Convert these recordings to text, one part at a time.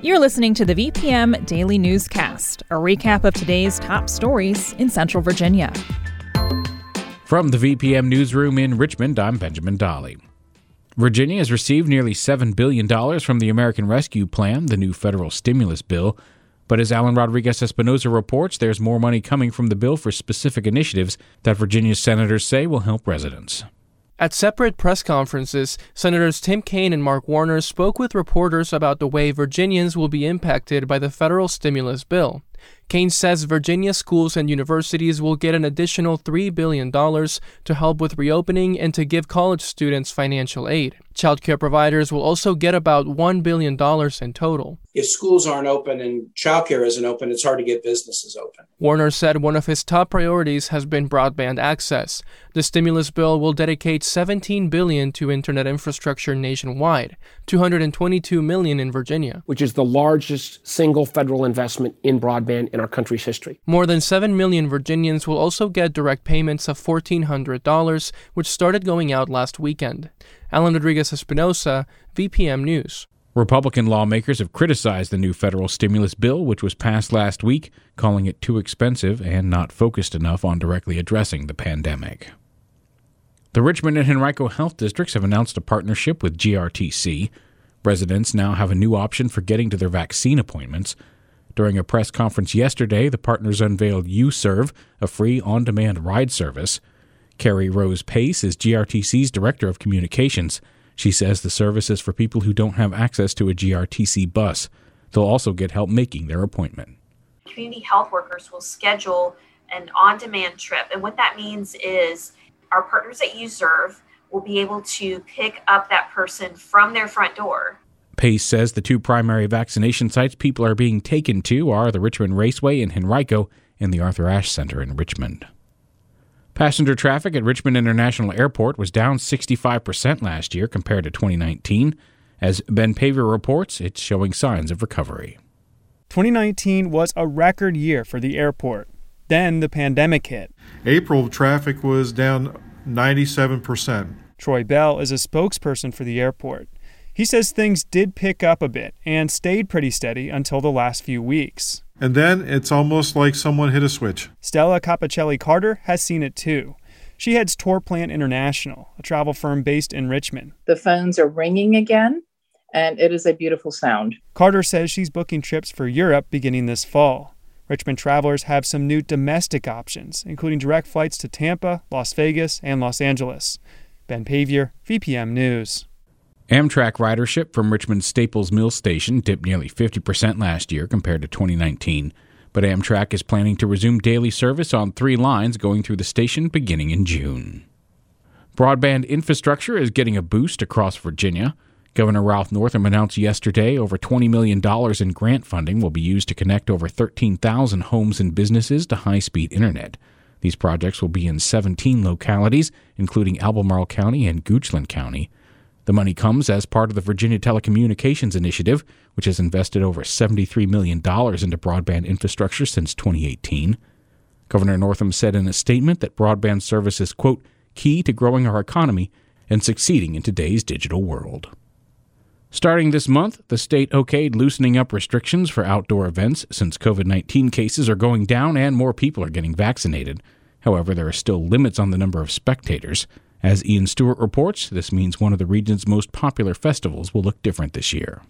You're listening to the VPM Daily Newscast, a recap of today's top stories in Central Virginia. From the VPM Newsroom in Richmond, I'm Benjamin Dolly. Virginia has received nearly $7 billion from the American Rescue Plan, the new federal stimulus bill. But as Alan Rodriguez Espinoza reports, there's more money coming from the bill for specific initiatives that Virginia's senators say will help residents. At separate press conferences, Senators Tim Kaine and Mark Warner spoke with reporters about the way Virginians will be impacted by the federal stimulus bill. Kaine says Virginia schools and universities will get an additional $3 billion to help with reopening and to give college students financial aid. Childcare providers will also get about $1 billion in total. If schools aren't open and childcare isn't open, it's hard to get businesses open. Warner said one of his top priorities has been broadband access. The stimulus bill will dedicate 17 billion to internet infrastructure nationwide, 222 million in Virginia, which is the largest single federal investment in broadband in our country's history. More than 7 million Virginians will also get direct payments of $1,400, which started going out last weekend. Alan Rodriguez Espinoza, VPM News. Republican lawmakers have criticized the new federal stimulus bill, which was passed last week, calling it too expensive and not focused enough on directly addressing the pandemic. The Richmond and Henrico Health Districts have announced a partnership with GRTC. Residents now have a new option for getting to their vaccine appointments. During a press conference yesterday, the partners unveiled UZURV, a free on demand ride service. Carrie Rose Pace is GRTC's Director of Communications. She says the service is for people who don't have access to a GRTC bus. They'll also get help making their appointment. Community health workers will schedule an on demand trip. And what that means is our partners at UZURV will be able to pick up that person from their front door Pace says the two primary vaccination sites people are being taken to are the Richmond Raceway in Henrico and the Arthur Ashe Center in Richmond. Passenger traffic at Richmond International Airport was down 65% last year compared to 2019. As Ben Paviour reports, it's showing signs of recovery. 2019 was a record year for the airport. Then the pandemic hit. April traffic was down 97%. Troy Bell is a spokesperson for the airport. He says things did pick up a bit and stayed pretty steady until the last few weeks. And then it's almost like someone hit a switch. Stella Capicelli Carter has seen it too. She heads Tourplan International, a travel firm based in Richmond. The phones are ringing again, and it is a beautiful sound. Carter says she's booking trips for Europe beginning this fall. Richmond travelers have some new domestic options, including direct flights to Tampa, Las Vegas, and Los Angeles. Ben Paviour, VPM News. Amtrak ridership from Richmond's Staples Mill Station dipped nearly 50% last year compared to 2019, but Amtrak is planning to resume daily service on three lines going through the station beginning in June. Broadband infrastructure is getting a boost across Virginia. Governor Ralph Northam announced yesterday over $20 million in grant funding will be used to connect over 13,000 homes and businesses to high speed internet. These projects will be in 17 localities, including Albemarle County and Goochland County. The money comes as part of the Virginia Telecommunications Initiative, which has invested over $73 million into broadband infrastructure since 2018. Governor Northam said in a statement that broadband service is, quote, key to growing our economy and succeeding in today's digital world. Starting this month, the state okayed loosening up restrictions for outdoor events since COVID 19 cases are going down and more people are getting vaccinated. However, there are still limits on the number of spectators. As Ian Stewart reports, this means one of the region's most popular festivals will look different this year.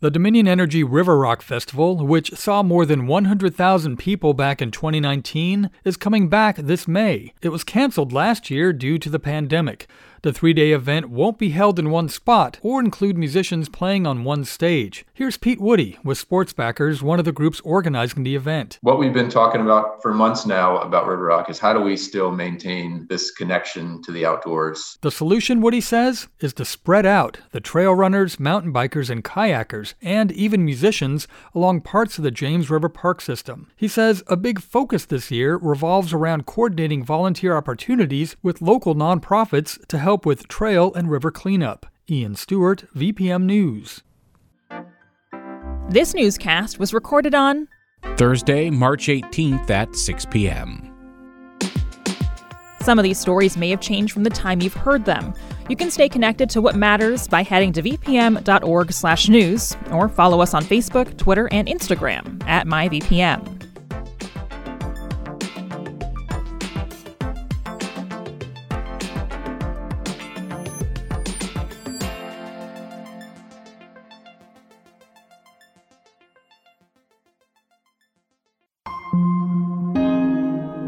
The Dominion Energy River Rock Festival, which saw more than 100,000 people back in 2019, is coming back this May. It was canceled last year due to the pandemic. The three day event won't be held in one spot or include musicians playing on one stage. Here's Pete Woody with Sports Backers, one of the groups organizing the event. What we've been talking about for months now about River Rock is how do we still maintain this connection to the outdoors? The solution, Woody says, is to spread out the trail runners, mountain bikers, and kayakers, and even musicians along parts of the James River Park system. He says a big focus this year revolves around coordinating volunteer opportunities with local nonprofits to help help with trail and river cleanup. Ian Stewart, VPM News. This newscast was recorded on Thursday, March 18th at 6 p.m. Some of these stories may have changed from the time you've heard them. You can stay connected to what matters by heading to vpm.org/news or follow us on Facebook, Twitter, and Instagram at myvpm.